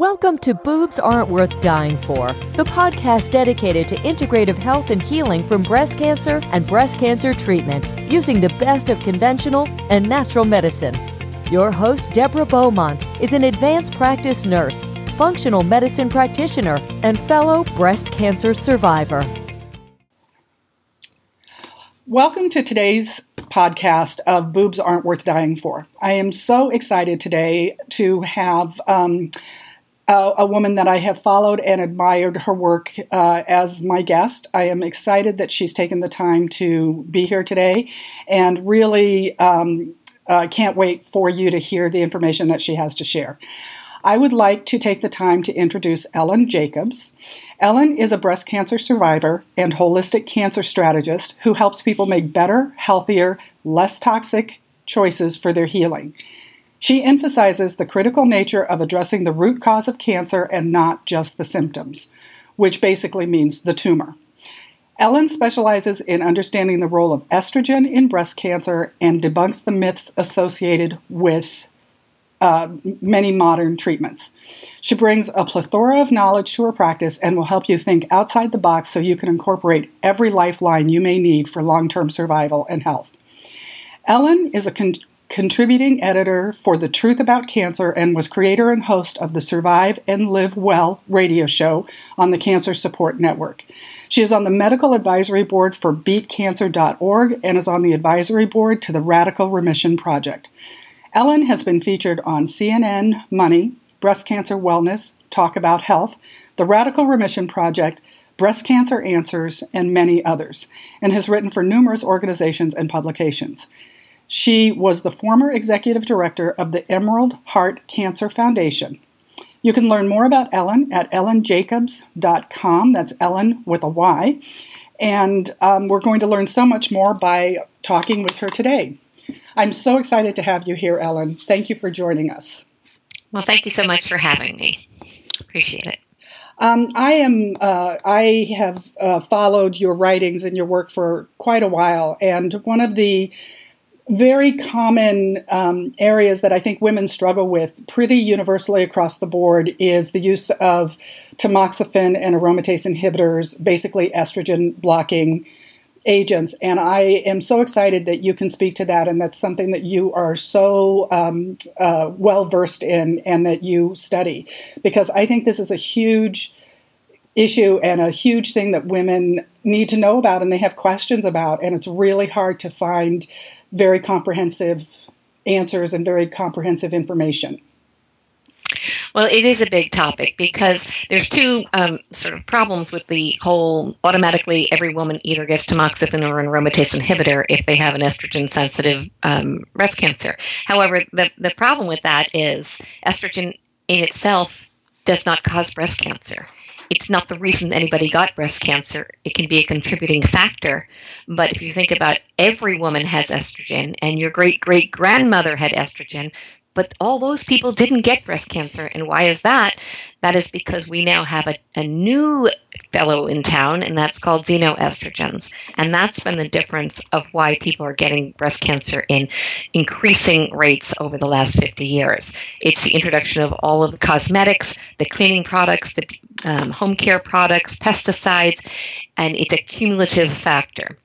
Welcome to Boobs Aren't Worth Dying For, the podcast dedicated to integrative health and healing from breast cancer and breast cancer treatment using the best of conventional and natural medicine. Your host, Deborah Beaumont, is an advanced practice nurse, functional medicine practitioner, and fellow breast cancer survivor. Welcome to today's podcast of Boobs Aren't Worth Dying For. I am so excited today to have. Um, a, woman that I have followed and admired her work uh, as my guest. I am excited that she's taken the time to be here today and really um, uh, can't wait for you to hear the information that she has to share. I would like to take the time to introduce Elyn Jacobs. Elyn is a breast cancer survivor and holistic cancer strategist who helps people make better, healthier, less toxic choices for their healing. She emphasizes the critical nature of addressing the root cause of cancer and not just the symptoms, which basically means the tumor. Elyn specializes in understanding the role of estrogen in breast cancer and debunks the myths associated with uh, many modern treatments. She brings a plethora of knowledge to her practice and will help you think outside the box so you can incorporate every lifeline you may need for long term survival and health. Ellen is a con- contributing editor for The Truth About Cancer, and was creator and host of the Survive and Live Well radio show on the Cancer Support Network. She is on the medical advisory board for beatcancer.org and is on the advisory board to the Radical Remission Project. Elyn has been featured on CNN Money, Breast Cancer Wellness, Talk About Health, the Radical Remission Project, Breast Cancer Answers, and many others, and has written for numerous organizations and publications. She was the former executive director of the Emerald Heart Cancer Foundation. You can learn more about Elyn at elynjacobs.com. That's Elyn with a Y. And um, we're going to learn so much more by talking with her today. I'm so excited to have you here, Elyn. Thank you for joining us. Well, thank you so much for having me. Appreciate it. Um, I am. Uh, I have uh, followed your writings and your work for quite a while, and one of the very common um, areas that I think women struggle with pretty universally across the board is the use of tamoxifen and aromatase inhibitors, basically estrogen blocking agents. And I am so excited that you can speak to that, and that's something that you are so um, uh, well versed in and that you study, because I think this is a huge issue and a huge thing that women need to know about and they have questions about, and it's really hard to find very comprehensive answers and very comprehensive information. Well, it is a big topic because there's two um, sort of problems with the whole automatically every woman either gets tamoxifen or an aromatase inhibitor if they have an estrogen sensitive um, breast cancer. However, the, the problem with that is estrogen in itself does not cause breast cancer it's not the reason anybody got breast cancer. It can be a contributing factor. But if you think about every woman has estrogen and your great great grandmother had estrogen, but all those people didn't get breast cancer. And why is that? That is because we now have a, a new fellow in town, and that's called xenoestrogens. And that's been the difference of why people are getting breast cancer in increasing rates over the last 50 years. It's the introduction of all of the cosmetics, the cleaning products, the um, home care products, pesticides, and it's a cumulative factor.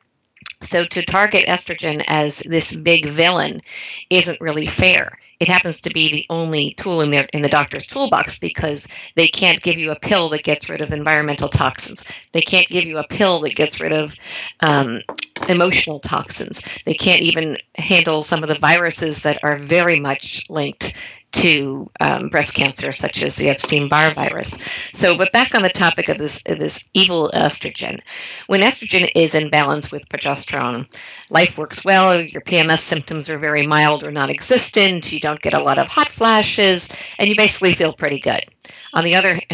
So to target estrogen as this big villain isn't really fair it happens to be the only tool in their in the doctor's toolbox because they can't give you a pill that gets rid of environmental toxins. They can't give you a pill that gets rid of um, emotional toxins. They can't even handle some of the viruses that are very much linked to um, breast cancer, such as the Epstein-Barr virus. So, but back on the topic of this this evil estrogen, when estrogen is in balance with progesterone, life works well. Your PMS symptoms are very mild or non-existent. You don't get a lot of hot flashes, and you basically feel pretty good. On the other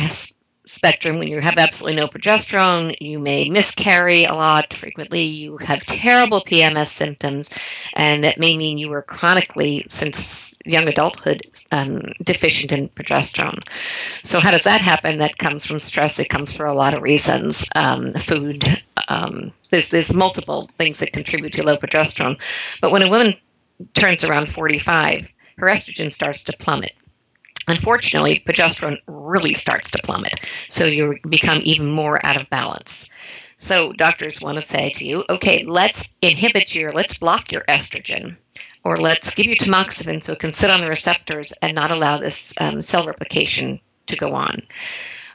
spectrum, when you have absolutely no progesterone, you may miscarry a lot frequently, you have terrible PMS symptoms, and that may mean you were chronically, since young adulthood, um, deficient in progesterone. So, how does that happen? That comes from stress, it comes for a lot of reasons. Um, food, um, there's, there's multiple things that contribute to low progesterone. But when a woman turns around 45, her estrogen starts to plummet unfortunately, progesterone really starts to plummet. So you become even more out of balance. So doctors want to say to you, okay, let's inhibit your, let's block your estrogen, or let's give you tamoxifen so it can sit on the receptors and not allow this um, cell replication to go on.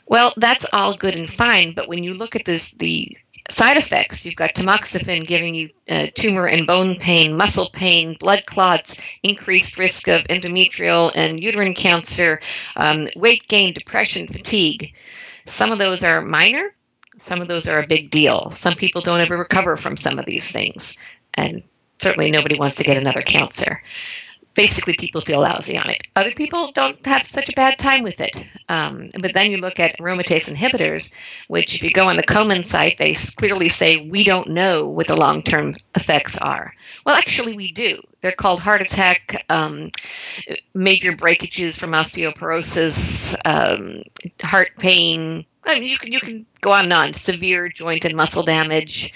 Well, that's all good and fine, but when you look at this, the side effects, you've got tamoxifen giving you uh, tumor and bone pain, muscle pain, blood clots, increased risk of endometrial and uterine cancer, um, weight gain, depression, fatigue. Some of those are minor, some of those are a big deal. Some people don't ever recover from some of these things. And certainly nobody wants to get another cancer. Basically, people feel lousy on it. Other people don't have such a bad time with it. Um, but then you look at aromatase inhibitors, which, if you go on the Komen site, they clearly say we don't know what the long term effects are. Well, actually, we do. They're called heart attack, um, major breakages from osteoporosis, um, heart pain, I mean, you can you can go on and on. Severe joint and muscle damage.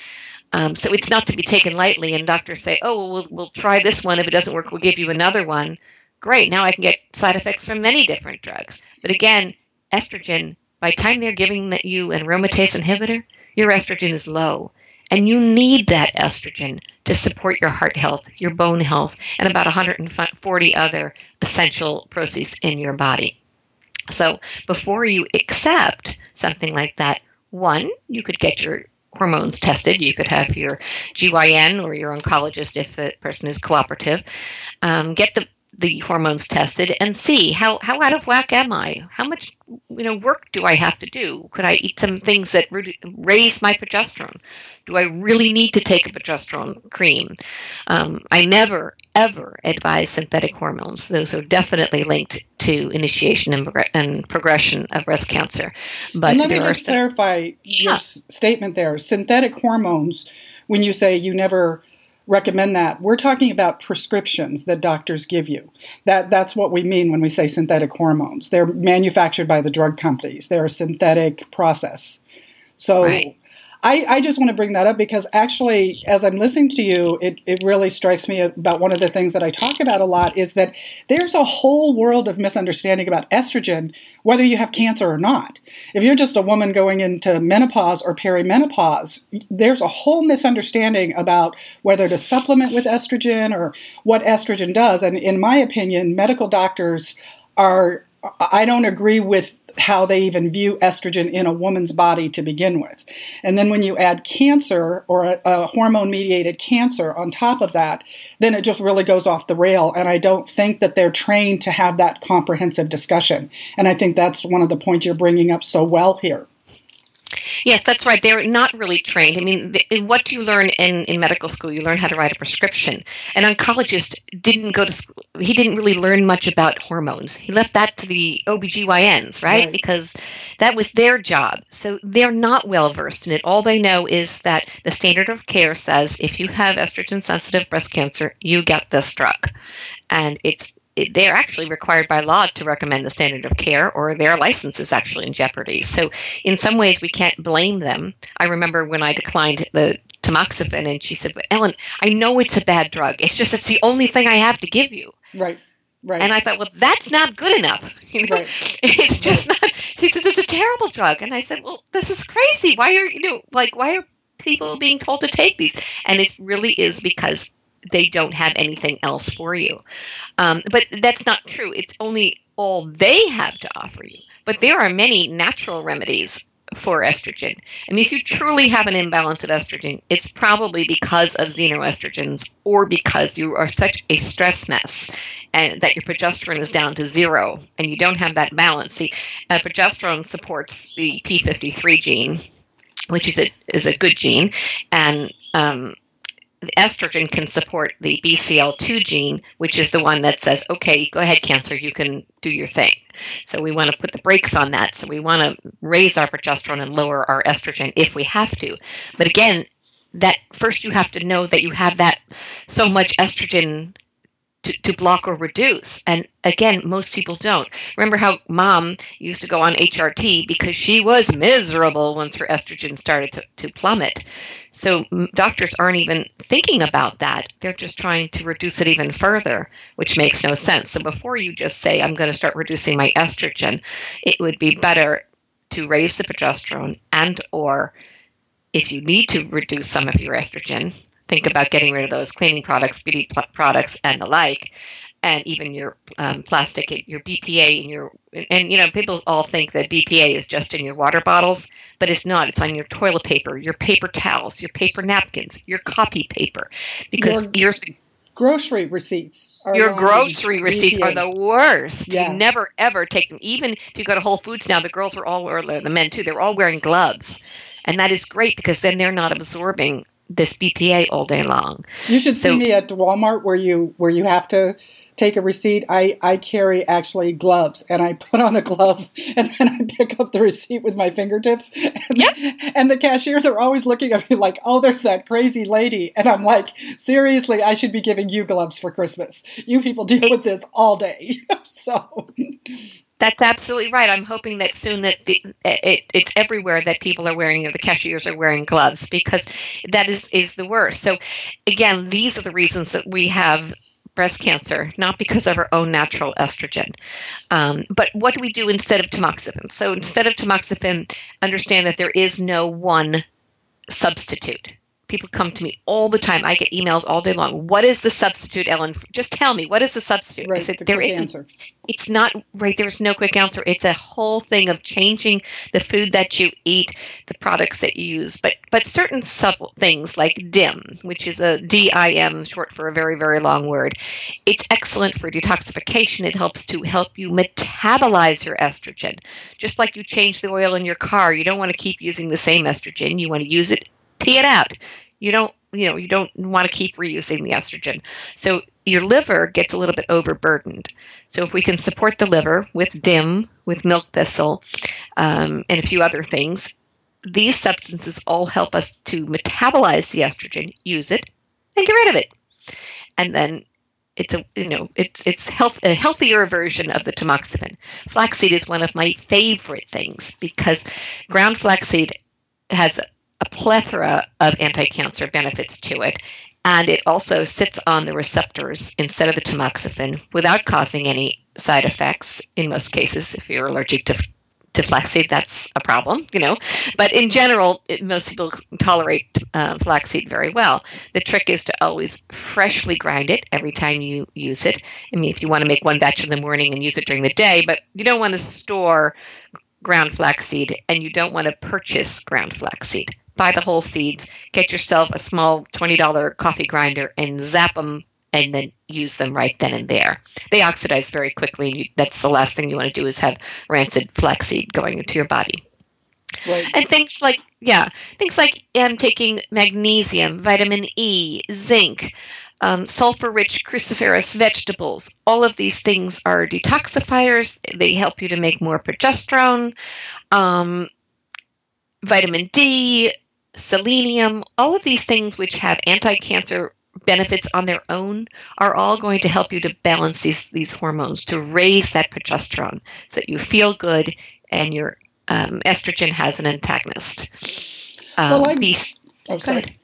Um, so it's not to be taken lightly. And doctors say, "Oh, well, we'll we'll try this one. If it doesn't work, we'll give you another one." Great. Now I can get side effects from many different drugs. But again, estrogen. By the time they're giving you an aromatase inhibitor, your estrogen is low. And you need that estrogen to support your heart health, your bone health, and about 140 other essential processes in your body. So before you accept something like that, one, you could get your hormones tested. You could have your GYN or your oncologist, if the person is cooperative, um, get the the hormones tested and see how, how out of whack am I? How much you know work do I have to do? Could I eat some things that raise my progesterone? Do I really need to take a progesterone cream? Um, I never ever advise synthetic hormones. Those are definitely linked to initiation and, and progression of breast cancer. But and let me just some, clarify yeah. your statement there. Synthetic hormones. When you say you never recommend that. We're talking about prescriptions that doctors give you. That that's what we mean when we say synthetic hormones. They're manufactured by the drug companies. They're a synthetic process. So right. I, I just want to bring that up because actually, as I'm listening to you, it, it really strikes me about one of the things that I talk about a lot is that there's a whole world of misunderstanding about estrogen, whether you have cancer or not. If you're just a woman going into menopause or perimenopause, there's a whole misunderstanding about whether to supplement with estrogen or what estrogen does. And in my opinion, medical doctors are I don't agree with how they even view estrogen in a woman's body to begin with. And then when you add cancer or a, a hormone mediated cancer on top of that, then it just really goes off the rail. And I don't think that they're trained to have that comprehensive discussion. And I think that's one of the points you're bringing up so well here. Yes, that's right. They're not really trained. I mean, the, what do you learn in, in medical school? You learn how to write a prescription. An oncologist didn't go to school, he didn't really learn much about hormones. He left that to the OBGYNs, right? right? Because that was their job. So they're not well versed in it. All they know is that the standard of care says if you have estrogen sensitive breast cancer, you get this drug. And it's they're actually required by law to recommend the standard of care or their license is actually in jeopardy. So in some ways we can't blame them. I remember when I declined the tamoxifen and she said, "But Elyn, I know it's a bad drug. It's just it's the only thing I have to give you." Right. Right. And I thought, well, that's not good enough. You know, right. it's just not. He says it's a terrible drug, and I said, well, this is crazy. Why are you know, like, why are people being told to take these? And it really is because they don't have anything else for you. Um, but that's not true. It's only all they have to offer you. But there are many natural remedies for estrogen. I mean, if you truly have an imbalance of estrogen, it's probably because of xenoestrogens or because you are such a stress mess and that your progesterone is down to zero and you don't have that balance. See, uh, progesterone supports the P53 gene, which is a is a good gene, and um, the estrogen can support the BCL2 gene, which is the one that says, okay, go ahead, cancer, you can do your thing. So we want to put the brakes on that. So we want to raise our progesterone and lower our estrogen if we have to. But again, that first you have to know that you have that so much estrogen to, to block or reduce. And again, most people don't. Remember how mom used to go on HRT because she was miserable once her estrogen started to, to plummet. So doctors aren't even thinking about that. They're just trying to reduce it even further, which makes no sense. So before you just say, I'm going to start reducing my estrogen, it would be better to raise the progesterone and or if you need to reduce some of your estrogen, think about getting rid of those cleaning products, beauty pl- products, and the like, and even your um, plastic, your BPA, and your and you know people all think that BPA is just in your water bottles, but it's not. It's on your toilet paper, your paper towels, your paper napkins, your copy paper, because your, your grocery receipts. your grocery receipts BPA. are the worst. Yeah. You never ever take them. Even if you go to Whole Foods now, the girls are all, or the men too, they're all wearing gloves. And that is great because then they're not absorbing this BPA all day long. You should so, see me at Walmart where you where you have to take a receipt. I, I carry actually gloves and I put on a glove and then I pick up the receipt with my fingertips. And, yep. and the cashiers are always looking at me like, oh, there's that crazy lady. And I'm like, seriously, I should be giving you gloves for Christmas. You people deal it, with this all day. so that's absolutely right. I'm hoping that soon that the, it, it's everywhere that people are wearing, or the cashiers are wearing gloves because that is is the worst. So, again, these are the reasons that we have breast cancer, not because of our own natural estrogen. Um, but what do we do instead of tamoxifen? So instead of tamoxifen, understand that there is no one substitute people come to me all the time. I get emails all day long. What is the substitute, Elyn? Just tell me what is the substitute. Right, I said the there isn't. Answer. It's not right. There's no quick answer. It's a whole thing of changing the food that you eat, the products that you use. But but certain sub things like DIM, which is a DIM, short for a very very long word. It's excellent for detoxification. It helps to help you metabolize your estrogen. Just like you change the oil in your car, you don't want to keep using the same estrogen. You want to use it pee it out. You don't, you know, you don't want to keep reusing the estrogen. So your liver gets a little bit overburdened. So if we can support the liver with DIM, with milk thistle, um, and a few other things, these substances all help us to metabolize the estrogen, use it, and get rid of it. And then it's a you know it's it's health, a healthier version of the tamoxifen. Flaxseed is one of my favorite things because ground flaxseed has a plethora of anti cancer benefits to it. And it also sits on the receptors instead of the tamoxifen without causing any side effects in most cases. If you're allergic to to flaxseed, that's a problem, you know. But in general, it, most people tolerate uh, flaxseed very well. The trick is to always freshly grind it every time you use it. I mean, if you want to make one batch in the morning and use it during the day, but you don't want to store ground flaxseed and you don't want to purchase ground flaxseed buy the whole seeds, get yourself a small $20 coffee grinder and zap them and then use them right then and there. They oxidize very quickly. That's the last thing you want to do is have rancid flaxseed going into your body. Right. And things like yeah, things like um, taking magnesium, vitamin E, zinc, um, sulfur-rich cruciferous vegetables. All of these things are detoxifiers. They help you to make more progesterone. Um, vitamin D, selenium, all of these things which have anti-cancer benefits on their own are all going to help you to balance these these hormones to raise that progesterone so that you feel good and your um, estrogen has an antagonist. Um, well, I, oh, sorry.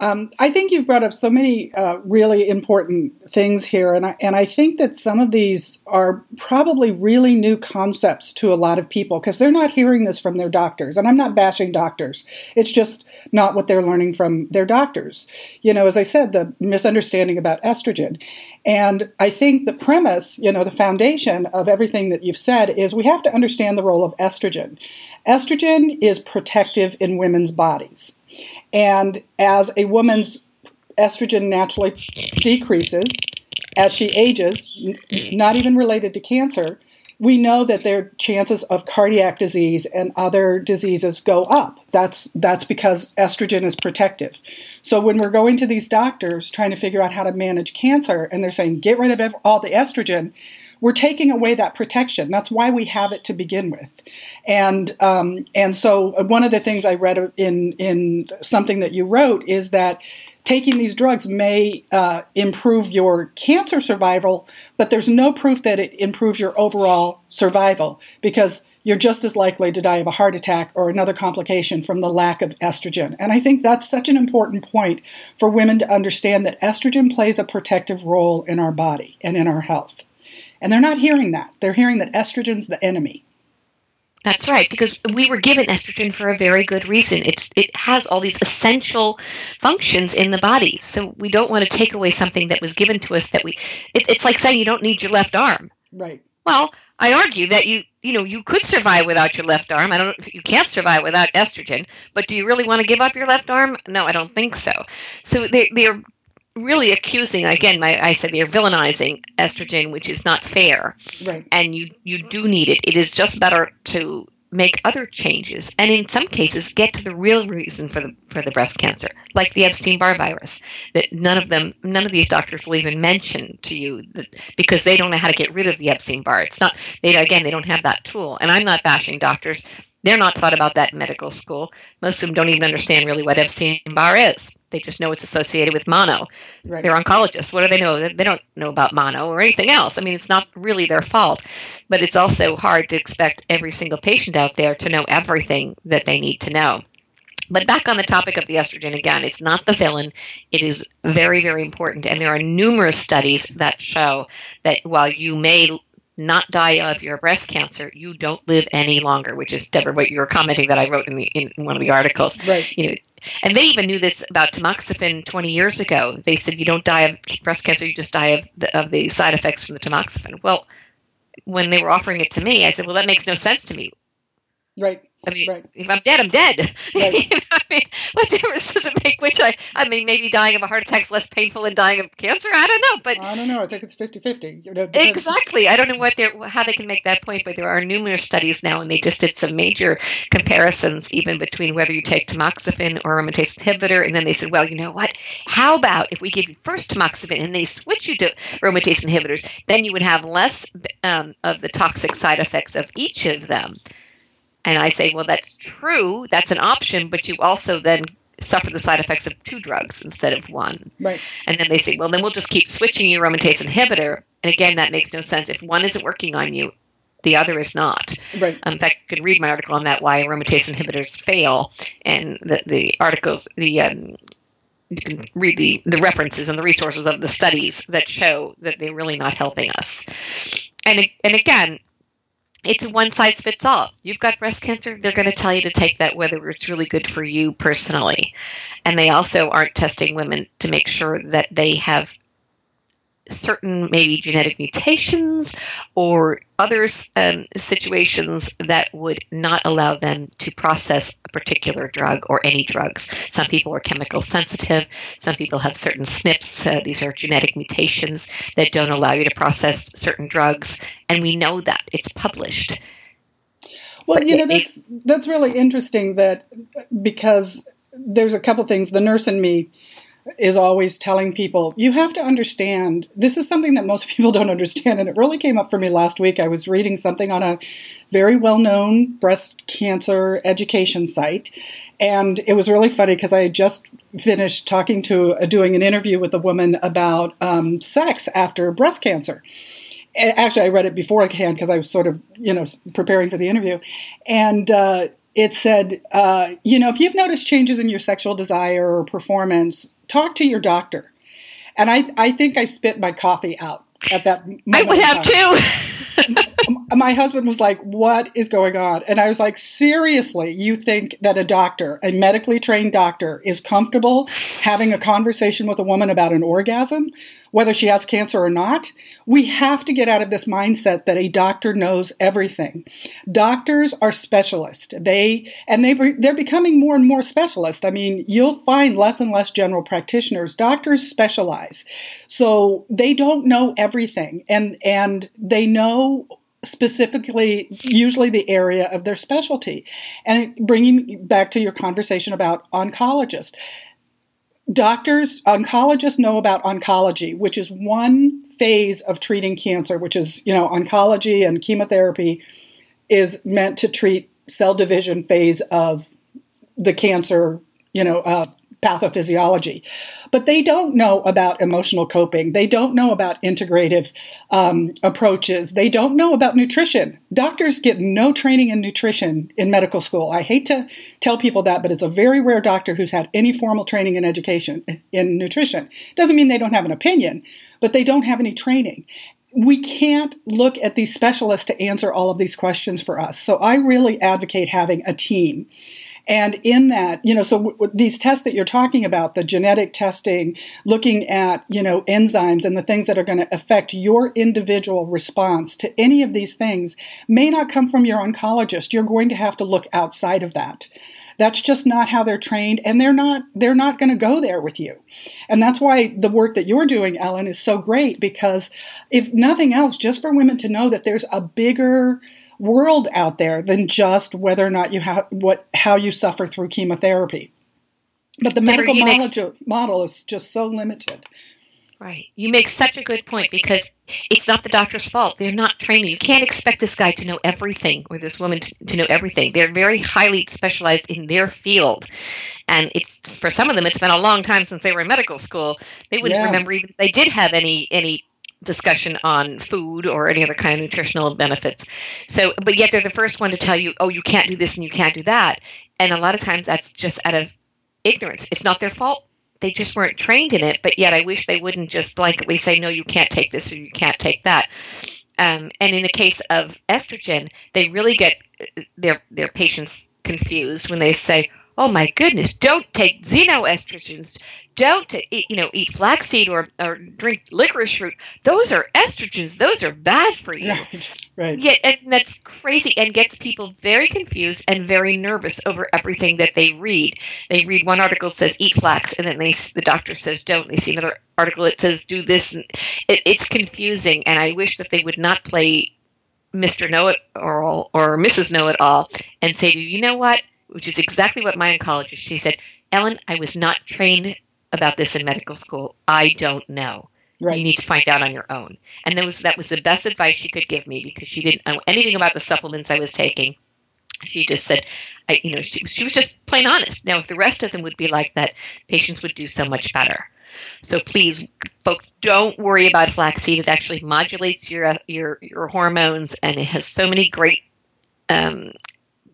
Um, I think you've brought up so many uh, really important things here, and I, and I think that some of these are probably really new concepts to a lot of people because they're not hearing this from their doctors. And I'm not bashing doctors; it's just not what they're learning from their doctors. You know, as I said, the misunderstanding about estrogen, and I think the premise, you know, the foundation of everything that you've said is we have to understand the role of estrogen. Estrogen is protective in women's bodies. And as a woman's estrogen naturally decreases as she ages, not even related to cancer, we know that their chances of cardiac disease and other diseases go up. That's that's because estrogen is protective. So when we're going to these doctors trying to figure out how to manage cancer and they're saying get rid of all the estrogen, we're taking away that protection. That's why we have it to begin with. And um, and so one of the things I read in in something that you wrote is that taking these drugs may uh, improve your cancer survival, but there's no proof that it improves your overall survival because you're just as likely to die of a heart attack or another complication from the lack of estrogen. And I think that's such an important point for women to understand that estrogen plays a protective role in our body and in our health. And they're not hearing that. They're hearing that estrogen's the enemy. That's right, because we were given estrogen for a very good reason. It's it has all these essential functions in the body. So we don't want to take away something that was given to us that we. It, it's like saying you don't need your left arm. Right. Well, I argue that you you know you could survive without your left arm. I don't. You can't survive without estrogen. But do you really want to give up your left arm? No, I don't think so. So they they're really accusing again my i said they're villainizing estrogen which is not fair. Right. And you you do need it. It is just better to make other changes and in some cases get to the real reason for the for the breast cancer like the epstein-barr virus that none of them none of these doctors will even mention to you that, because they don't know how to get rid of the epstein-barr. It's not they again they don't have that tool. And i'm not bashing doctors they're not taught about that in medical school most of them don't even understand really what epstein-barr is they just know it's associated with mono. Right. They're oncologists. What do they know? They don't know about mono or anything else. I mean, it's not really their fault, but it's also hard to expect every single patient out there to know everything that they need to know. But back on the topic of the estrogen again, it's not the villain. It is very, very important. And there are numerous studies that show that while you may not die of your breast cancer, you don't live any longer, which is Deborah, what you were commenting that I wrote in the in one of the articles. Right. You know, and they even knew this about tamoxifen 20 years ago. They said you don't die of breast cancer, you just die of the, of the side effects from the tamoxifen. Well, when they were offering it to me, I said, well, that makes no sense to me. Right. I mean, right. if I'm dead, I'm dead. Right. you know, I mean, what difference does it make? Which I, I mean, maybe dying of a heart attack is less painful than dying of cancer. I don't know, but I don't know. I think it's 50-50. You know, exactly. I don't know what they're how they can make that point, but there are numerous studies now, and they just did some major comparisons, even between whether you take tamoxifen or aromatase inhibitor, and then they said, well, you know what? How about if we give you first tamoxifen and they switch you to aromatase inhibitors, then you would have less um, of the toxic side effects of each of them. And I say, well, that's true. That's an option, but you also then suffer the side effects of two drugs instead of one. Right. And then they say, well, then we'll just keep switching your aromatase inhibitor. And again, that makes no sense. If one isn't working on you, the other is not. Right. Um, in fact, you can read my article on that, why aromatase inhibitors fail, and the, the articles, the um, you can read the, the references and the resources of the studies that show that they're really not helping us. And, and again, it's one size fits all. You've got breast cancer, they're going to tell you to take that whether it's really good for you personally. And they also aren't testing women to make sure that they have certain maybe genetic mutations or other um, situations that would not allow them to process a particular drug or any drugs. Some people are chemical sensitive. Some people have certain SNPs. Uh, these are genetic mutations that don't allow you to process certain drugs, and we know that it's published. Well, you know that's that's really interesting that because there's a couple things. The nurse and me is always telling people, you have to understand, this is something that most people don't understand. And it really came up for me last week. I was reading something on a very well known breast cancer education site. And it was really funny because I had just finished talking to, uh, doing an interview with a woman about um, sex after breast cancer actually i read it beforehand because i was sort of you know preparing for the interview and uh, it said uh, you know if you've noticed changes in your sexual desire or performance talk to your doctor. And I, I think I spit my coffee out at that moment. I would have too. my husband was like, What is going on? And I was like, Seriously, you think that a doctor, a medically trained doctor, is comfortable having a conversation with a woman about an orgasm? Whether she has cancer or not. We have to get out of this mindset that a doctor knows everything. Doctors are specialists. They and they they're becoming more and more specialist. I mean, you'll find less and less general practitioners. Doctors specialize. So they don't know everything and and they know specifically usually the area of their specialty and bringing back to your conversation about oncologists doctors, oncologists know about oncology, which is one phase of treating cancer, which is, you know, oncology and chemotherapy is meant to treat cell division phase of the cancer, you know, uh, pathophysiology. But they don't know about emotional coping. They don't know about integrative um, approaches. They don't know about nutrition. Doctors get no training in nutrition in medical school. I hate to tell people that, but it's a very rare doctor who's had any formal training in education in nutrition. Doesn't mean they don't have an opinion, but they don't have any training we can't look at these specialists to answer all of these questions for us. So I really advocate having a team. And in that, you know, so w- w- these tests that you're talking about, the genetic testing, looking at, you know, enzymes and the things that are going to affect your individual response to any of these things may not come from your oncologist. You're going to have to look outside of that. That's just not how they're trained and they're not they're not going to go there with you. And that's why the work that you're doing Elyn is so great because if nothing else just for women to know that there's a bigger world out there than just whether or not you have what how you suffer through chemotherapy. But the medical model, model is just so limited. Right. You make such a good point because it's not the doctor's fault. They're not training. You can't expect this guy to know everything or this woman to, to know everything. They're very highly specialized in their field. And it's for some of them it's been a long time since they were in medical school. They wouldn't yeah. remember even if they did have any any discussion on food or any other kind of nutritional benefits. So, but yet they're the first one to tell you, oh, you can't do this and you can't do that. And a lot of times that's just out of ignorance. It's not their fault. They just weren't trained in it. But yet I wish they wouldn't just blanketly say, no, you can't take this or you can't take that. Um, and in the case of estrogen, they really get uh, their their patients confused when they say, oh my goodness, don't take xenoestrogens. Don't eat, you know eat flaxseed or, or drink licorice root. Those are estrogens. Those are bad for you. Right. right. Yeah, and that's crazy and gets people very confused and very nervous over everything that they read. They read one article says eat flax, and then they the doctor says don't. They see another article that says do this, and it, it's confusing. And I wish that they would not play Mr. Know It All or Mrs. Know It All and say, you know what? Which is exactly what my oncologist she said elyn i was not trained about this in medical school. I don't know. Right. you need to find out on your own. And that was that was the best advice she could give me because she didn't know anything about the supplements i was taking. She just said I, you know she, she was just plain honest. Now if the rest of them would be like that patients would do so much better. So please, folks, don't worry about flaxseed. It actually modulates your your your hormones, and it has so many great um,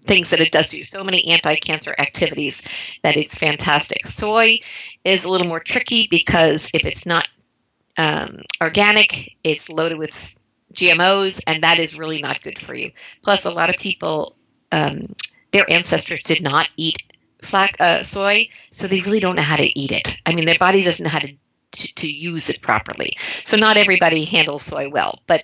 things that it does do. So many anti-cancer activities that it's fantastic. Soy is a little more tricky because if it's not um, organic it's loaded with gmos and that is really not good for you. Plus a lot of people um, their ancestors did not eat flax uh, soy so they really don't know how to eat it. I mean their body doesn't know how to to, to use it properly. So not everybody handles soy well. But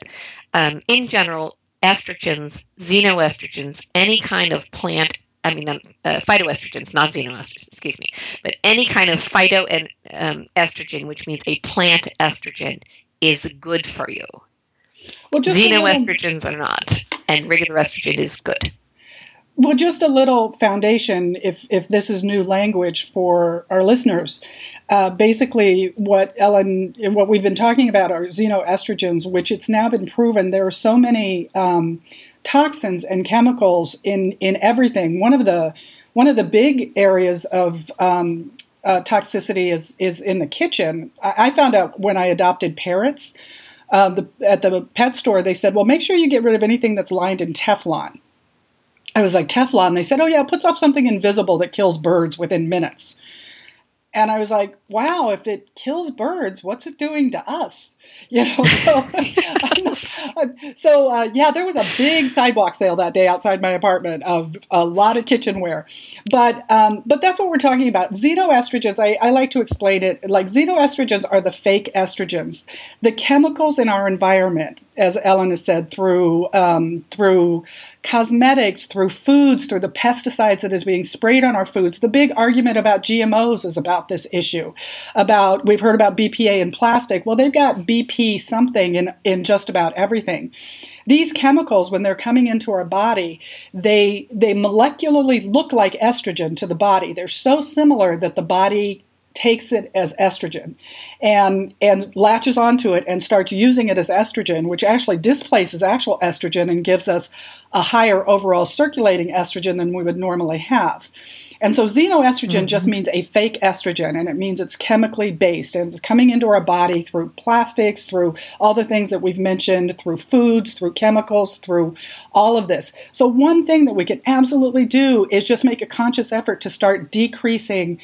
um, in general estrogens, xenoestrogens, any kind of plant, I mean, um, uh, phytoestrogens, not xenoestrogens, excuse me, but any kind of phyto and um, estrogen, which means a plant estrogen, is good for you. Well, xenoestrogens little, are not, and regular estrogen is good. Well, just a little foundation, if if this is new language for our listeners. Uh, basically, what Elyn, what we've been talking about are xenoestrogens, which it's now been proven there are so many um, toxins and chemicals in in everything. One of the one of the big areas of um, uh, toxicity is is in the kitchen. I, I, found out when I adopted parrots. Uh, the, at the pet store, they said, "Well, make sure you get rid of anything that's lined in Teflon." I was like, Teflon. They said, oh, yeah, it puts off something invisible that kills birds within minutes. And I was like, wow, if it kills birds, what's it doing to us? You know, so, so uh, yeah, there was a big sidewalk sale that day outside my apartment of a lot of kitchenware. But um, but that's what we're talking about. Xenoestrogens, I, I like to explain it like xenoestrogens are the fake estrogens, the chemicals in our environment, as Elyn has said, through um, through cosmetics, through foods, through the pesticides that is being sprayed on our foods. The big argument about GMOs is about this issue. About we've heard about BPA in plastic. Well, they've got BP something in in just about everything. These chemicals, when they're coming into our body, they they molecularly look like estrogen to the body. They're so similar that the body takes it as estrogen and and latches onto it and starts using it as estrogen which actually displaces actual estrogen and gives us a higher overall circulating estrogen than we would normally have and so xenoestrogen mm-hmm. just means a fake estrogen, and it means it's chemically based and it's coming into our body through plastics, through all the things that we've mentioned, through foods, through chemicals, through all of this. So, one thing that we can absolutely do is just make a conscious effort to start decreasing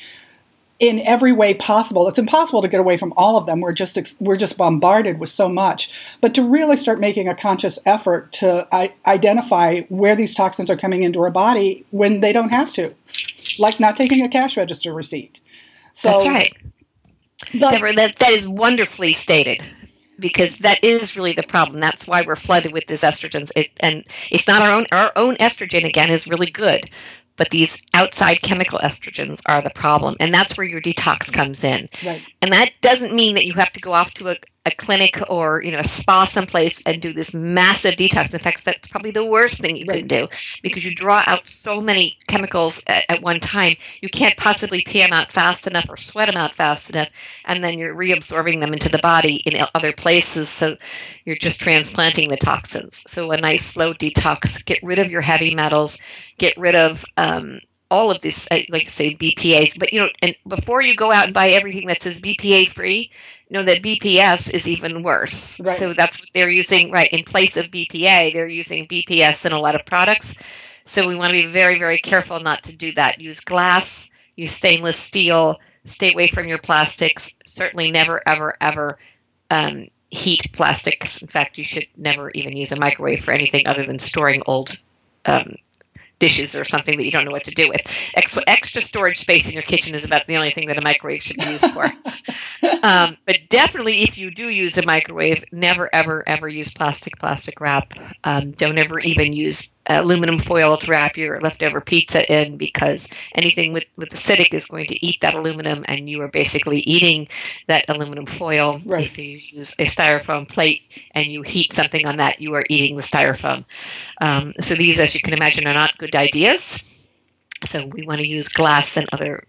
in every way possible. It's impossible to get away from all of them. We're just we're just bombarded with so much. But to really start making a conscious effort to identify where these toxins are coming into our body when they don't have to like not taking a cash register receipt. So, That's right. Deborah, that, that is wonderfully stated because that is really the problem. That's why we're flooded with these estrogens. It, and it's not our own our own estrogen again is really good, but these outside chemical estrogens are the problem, and that's where your detox comes in. Right. And that doesn't mean that you have to go off to a, a clinic or you know a spa someplace and do this massive detox. In fact, that's probably the worst thing you right. can do because you draw out so many chemicals at, at, one time. You can't possibly pee them out fast enough or sweat them out fast enough, and then you're reabsorbing them into the body in other places. So you're just transplanting the toxins. So a nice slow detox. Get rid of your heavy metals. Get rid of um, all of this, like I say, BPAs. But you know, and before you go out and buy everything that says BPA free, know that BPS is even worse. Right. So that's what they're using, right? In place of BPA, they're using BPS in a lot of products. So we want to be very, very careful not to do that. Use glass, use stainless steel, stay away from your plastics. Certainly never, ever, ever um, heat plastics. In fact, you should never even use a microwave for anything other than storing old um, dishes or something that you don't know what to do with. Extra, extra storage space in your kitchen is about the only thing that a microwave should be used for. um, but definitely, if you do use a microwave, never, ever, ever use plastic plastic wrap. Um, don't ever even use aluminum foil to wrap your leftover pizza in because anything with, with acidic is going to eat that aluminum and you are basically eating that aluminum foil. Right. If you use a styrofoam plate and you heat something on that, you are eating the styrofoam. Um, so these, as you can imagine, are not good ideas. So we want to use glass and other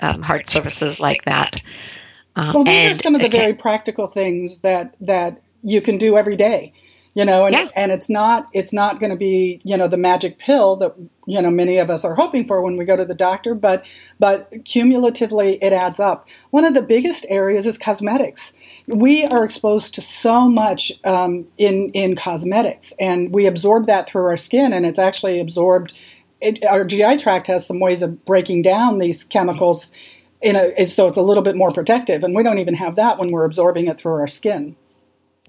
um, hard surfaces like that. Um, well, these and, are some of the very practical things that that you can do every day you know and, yeah. and it's not it's not going to be you know the magic pill that you know many of us are hoping for when we go to the doctor but but cumulatively it adds up one of the biggest areas is cosmetics we are exposed to so much um, in in cosmetics and we absorb that through our skin and it's actually absorbed it, our gi tract has some ways of breaking down these chemicals in a so it's a little bit more protective and we don't even have that when we're absorbing it through our skin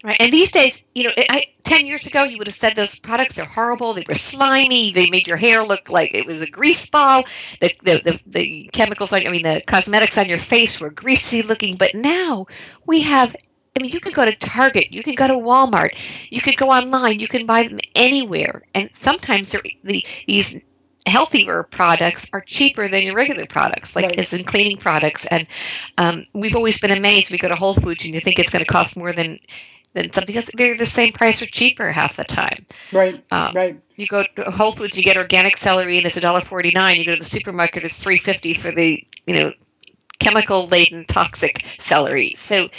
Right. And these days, you know, I, 10 years ago, you would have said those products are horrible. They were slimy. They made your hair look like it was a grease ball. The, the, the, the chemicals on, I mean, the cosmetics on your face were greasy looking. But now we have, I mean, you can go to Target, you can go to Walmart, you can go online, you can buy them anywhere. And sometimes the, these healthier products are cheaper than your regular products, like right. as in cleaning products. And um, we've always been amazed. We go to Whole Foods and you think it's going to cost more than than something else. They're the same price or cheaper half the time. Right. Um, right. You go to Whole Foods, you get organic celery, and it's a dollar forty nine. You go to the supermarket, it's three fifty for the you know chemical laden toxic celery. So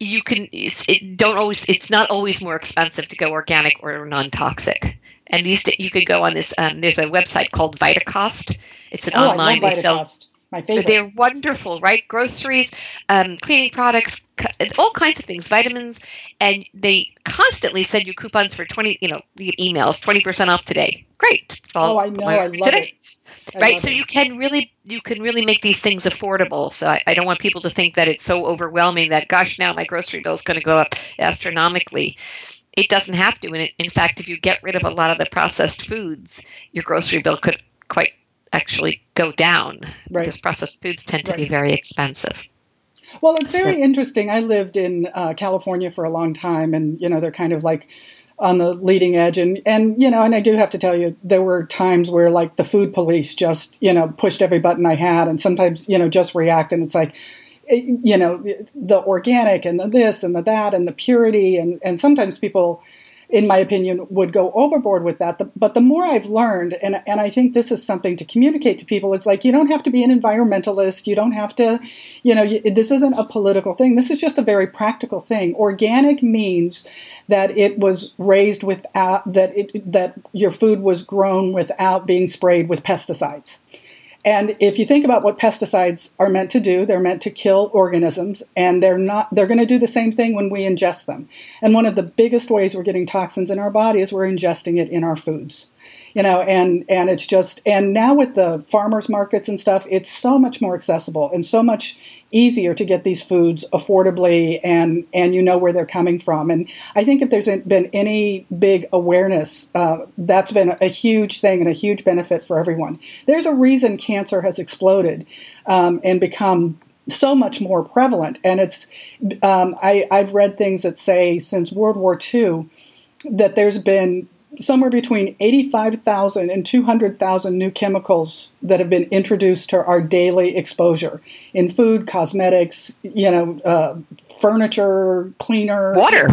you can it don't always it's not always more expensive to go organic or non toxic. And these you could go on this. Um, there's a website called Vitacost. It's an oh, online. I love Vitacost. They sell my favorite. They're wonderful, right? Groceries, um, cleaning products, all kinds of things, vitamins, and they constantly send you coupons for twenty. You know, emails, twenty percent off today. Great. oh, I know. I love today. it. right so it. you can really you can really make these things affordable so I, I, don't want people to think that it's so overwhelming that gosh now my grocery bill is going to go up astronomically it doesn't have to and it, in fact if you get rid of a lot of the processed foods your grocery bill could quite actually go down right. because processed foods tend to right. be very expensive. Well, it's very so. interesting. I lived in uh, California for a long time, and you know they're kind of like on the leading edge, and and you know, and I do have to tell you, there were times where like the food police just you know pushed every button I had, and sometimes you know just react, and it's like you know the organic and the this and the that and the purity, and and sometimes people in my opinion, would go overboard with that. But the more I've learned, and, and I think this is something to communicate to people, it's like you don't have to be an environmentalist. You don't have to, you know, you, this isn't a political thing. This is just a very practical thing. Organic means that it was raised without, that, it, that your food was grown without being sprayed with pesticides. And if you think about what pesticides are meant to do, they're meant to kill organisms and they're not they're going to do the same thing when we ingest them. And one of the biggest ways we're getting toxins in our body is we're ingesting it in our foods you know and and it's just and now with the farmers markets and stuff it's so much more accessible and so much easier to get these foods affordably and and you know where they're coming from. And i think if there's been any big awareness uh, that's been a huge thing and a huge benefit for everyone. There's a reason cancer has exploded um, and become so much more prevalent. And it's um, I, i've read things that say since world war ii that there's been somewhere between 85,000 and 200,000 new chemicals that have been introduced to our daily exposure in food, cosmetics, you know, uh, furniture, cleaner, water.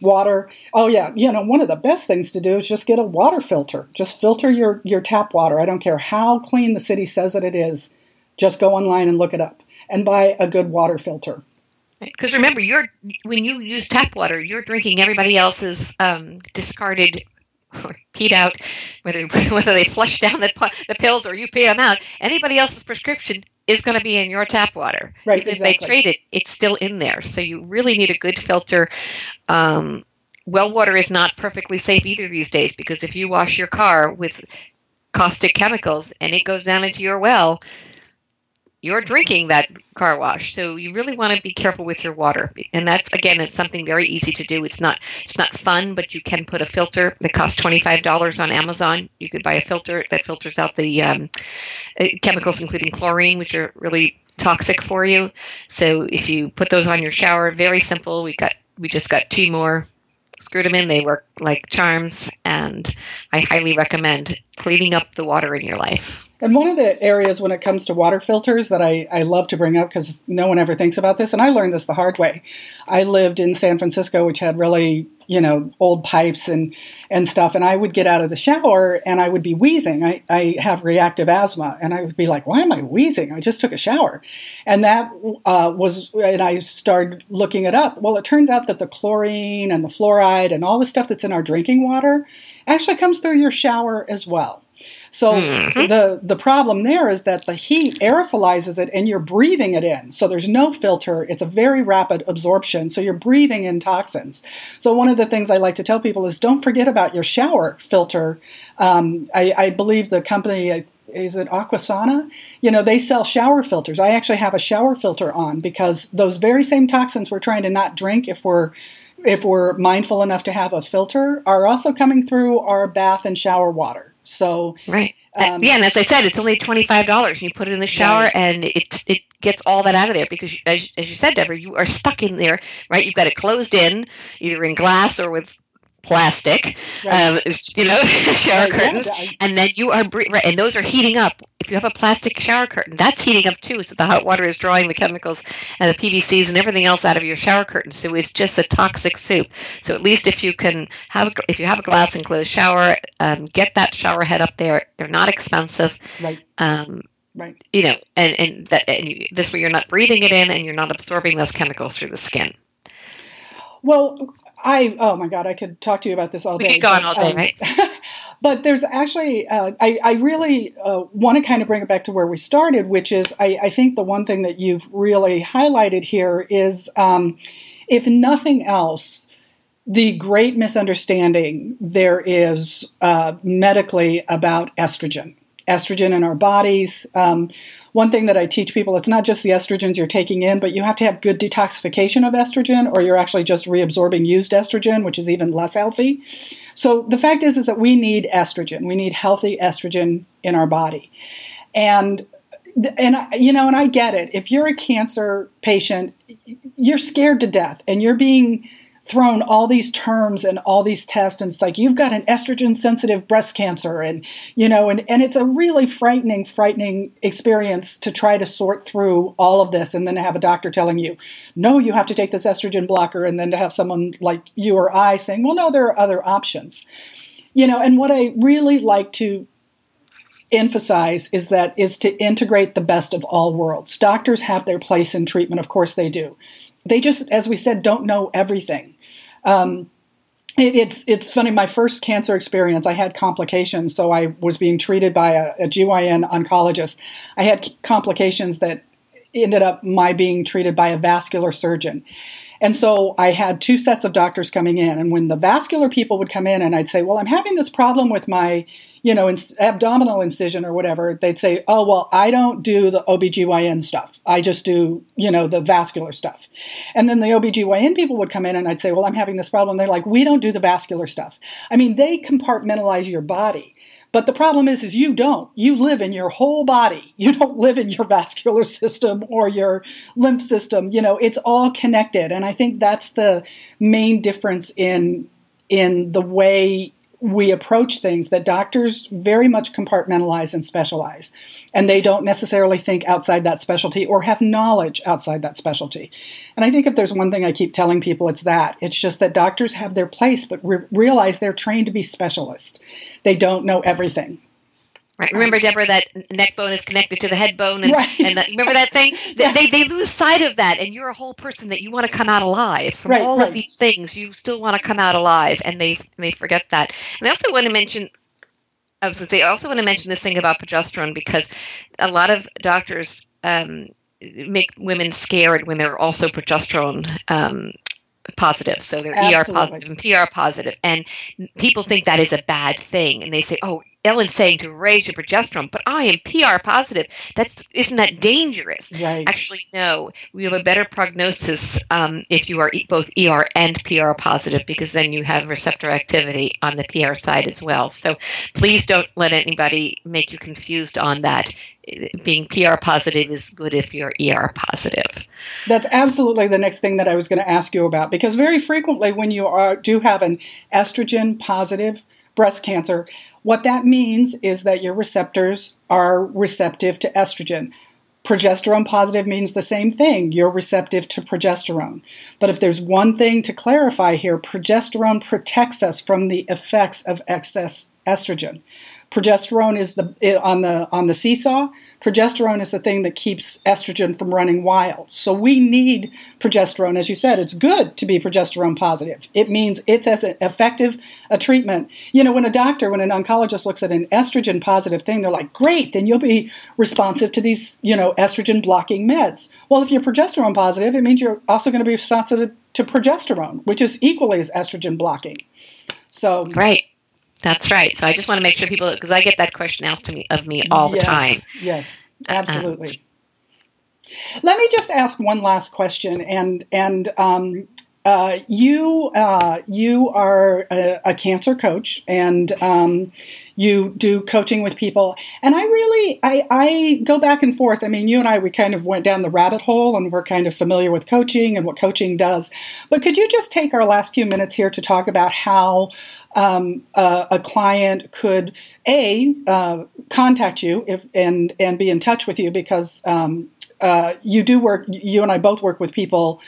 Water. Oh yeah, you know, one of the best things to do is just get a water filter. Just filter your your tap water. I don't care how clean the city says that it is. Just go online and look it up and buy a good water filter. Because remember, you're when you use tap water, you're drinking everybody else's um, discarded or peed out, whether whether they flush down the, the pills or you pee them out, anybody else's prescription is going to be in your tap water. Right. Even exactly. if they trade it, it's still in there. So you really need a good filter. Um, well water is not perfectly safe either these days because if you wash your car with caustic chemicals and it goes down into your well, you're drinking that car wash so you really want to be careful with your water. And that's again it's something very easy to do. It's not it's not fun but you can put a filter that costs $25 on amazon. You could buy a filter that filters out the um, uh, chemicals including chlorine which are really toxic for you. So if you put those on your shower very simple. We got we just got two more. Screwed them in. They work like charms. And i highly recommend cleaning up the water in your life and one of the areas when it comes to water filters that I, I love to bring up because no one ever thinks about this, and I learned this the hard way. I lived in San Francisco, which had really, you know, old pipes and, and stuff, and I would get out of the shower and I would be wheezing. I, I have reactive asthma, and I would be like, why am I wheezing? I just took a shower. And that uh, was, and I started looking it up. Well, it turns out that the chlorine and the fluoride and all the stuff that's in our drinking water actually comes through your shower as well. So mm-hmm. the the problem there is that the heat aerosolizes it and you're breathing it in. So there's no filter. It's a very rapid absorption. So you're breathing in toxins. So one of the things I like to tell people is don't forget about your shower filter. Um, I, I believe the company is it Aquasana? You know, they sell shower filters. I actually have a shower filter on because those very same toxins we're trying to not drink if we're if we're mindful enough to have a filter are also coming through our bath and shower water. So right. Um, yeah, and as I said, it's only twenty five dollars, and you put it in the shower, right. and it it gets all that out of there because, as, as you said, Deborah, you are stuck in there, right? You've got it closed in, either in glass or with plastic, right. um, you know, shower right, curtains, yeah, and then you are right, and those are heating up. If you have a plastic shower curtain, that's heating up too. So the hot water is drawing the chemicals and the PVCs and everything else out of your shower curtain. So it's just a toxic soup. So at least if you can have, if you have a glass enclosed shower, um, get that shower head up there. They're not expensive. Right. Um, Right. You know, and and that and you, this way you're not breathing it in, and you're not absorbing those chemicals through the skin. Well, I oh my god, I could talk to you about this all day. We could go on all day, um, right? but there's actually, uh, I, I really uh, want to kind of bring it back to where we started, which is I, I think the one thing that you've really highlighted here is, um, if nothing else, the great misunderstanding there is uh, medically about estrogen estrogen in our bodies. Um, one thing that I teach people, it's not just the estrogens you're taking in, but you have to have good detoxification of estrogen, or you're actually just reabsorbing used estrogen, which is even less healthy. So the fact is, is that we need estrogen. We need healthy estrogen in our body, and and you know, and I get it. If you're a cancer patient, you're scared to death, and you're being thrown all these terms and all these tests and it's like you've got an estrogen sensitive breast cancer and you know and, and it's a really frightening frightening experience to try to sort through all of this and then have a doctor telling you no you have to take this estrogen blocker and then to have someone like you or i saying well no there are other options. You know and what i really like to emphasize is that is to integrate the best of all worlds. Doctors have their place in treatment of course they do they just, as we said, don't know everything. Um, it, it's it's funny. My first cancer experience, I had complications, so I was being treated by a, a GYN oncologist. I had complications that ended up my being treated by a vascular surgeon. And so I had two sets of doctors coming in. And when the vascular people would come in and I'd say, Well, I'm having this problem with my, you know, ins- abdominal incision or whatever, they'd say, Oh, well, I don't do the OBGYN stuff. I just do, you know, the vascular stuff. And then the OBGYN people would come in and I'd say, Well, I'm having this problem. They're like, We don't do the vascular stuff. I mean, they compartmentalize your body. But the problem is, is you don't. You live in your whole body. You don't live in your vascular system or your lymph system. You know, it's all connected. And I think that's the main difference in in the way we approach things that doctors very much compartmentalize and specialize. And they don't necessarily think outside that specialty or have knowledge outside that specialty. And i think if there's one thing i keep telling people it's that. It's just that doctors have their place but re- realize they're trained to be specialists. They don't know everything Right. Remember, Deborah, that neck bone is connected to the head bone, and, right. and the, remember that thing? Yeah. They, they lose sight of that, and you're a whole person that you want to come out alive from right, all right. of these things. You still want to come out alive, and they they forget that. And I also want to mention. I was going to say, I also want to mention this thing about progesterone because a lot of doctors um, make women scared when they're also progesterone um, positive. So they're Absolutely. ER positive and PR positive. And people think that is a bad thing. And they say, oh, Elyn's saying to raise your progesterone, but I am PR positive. That's isn't that dangerous? right Actually, no. We have a better prognosis um, if you are both ER and PR positive because then you have receptor activity on the PR side as well. So please don't let anybody make you confused on that. Being PR positive is good if you're ER positive. That's absolutely the next thing that I was going to ask you about because very frequently when you are do have an estrogen positive breast cancer, what that means is that your receptors are receptive to estrogen. Progesterone positive means the same thing. You're receptive to progesterone. But if there's one thing to clarify here, progesterone protects us from the effects of excess estrogen. Progesterone is the eh, on the on the seesaw. Progesterone is the thing that keeps estrogen from running wild. So we need progesterone, as you said. It's good to be progesterone positive. It means it's as effective a treatment. You know, when a doctor, when an oncologist looks at an estrogen positive thing, they're like, "Great, then you'll be responsive to these, you know, estrogen blocking meds." Well, if you're progesterone positive, it means you're also going to be responsive to progesterone, which is equally as estrogen blocking. So Right. That's right. So I just want to make sure people, because I get that question asked to me of me all the Yes, time. Yes, absolutely. Let me just ask one last question, and and um, uh, you uh, you are a, a, cancer coach, and um, you do coaching with people. And I really I, I go back and forth. I mean, you and I we kind of went down the rabbit hole, and we're kind of familiar with coaching and what coaching does. But could you just take our last few minutes here to talk about how um, a client could a uh, contact you if and and be in touch with you because um, uh, you do work. You and I both work with people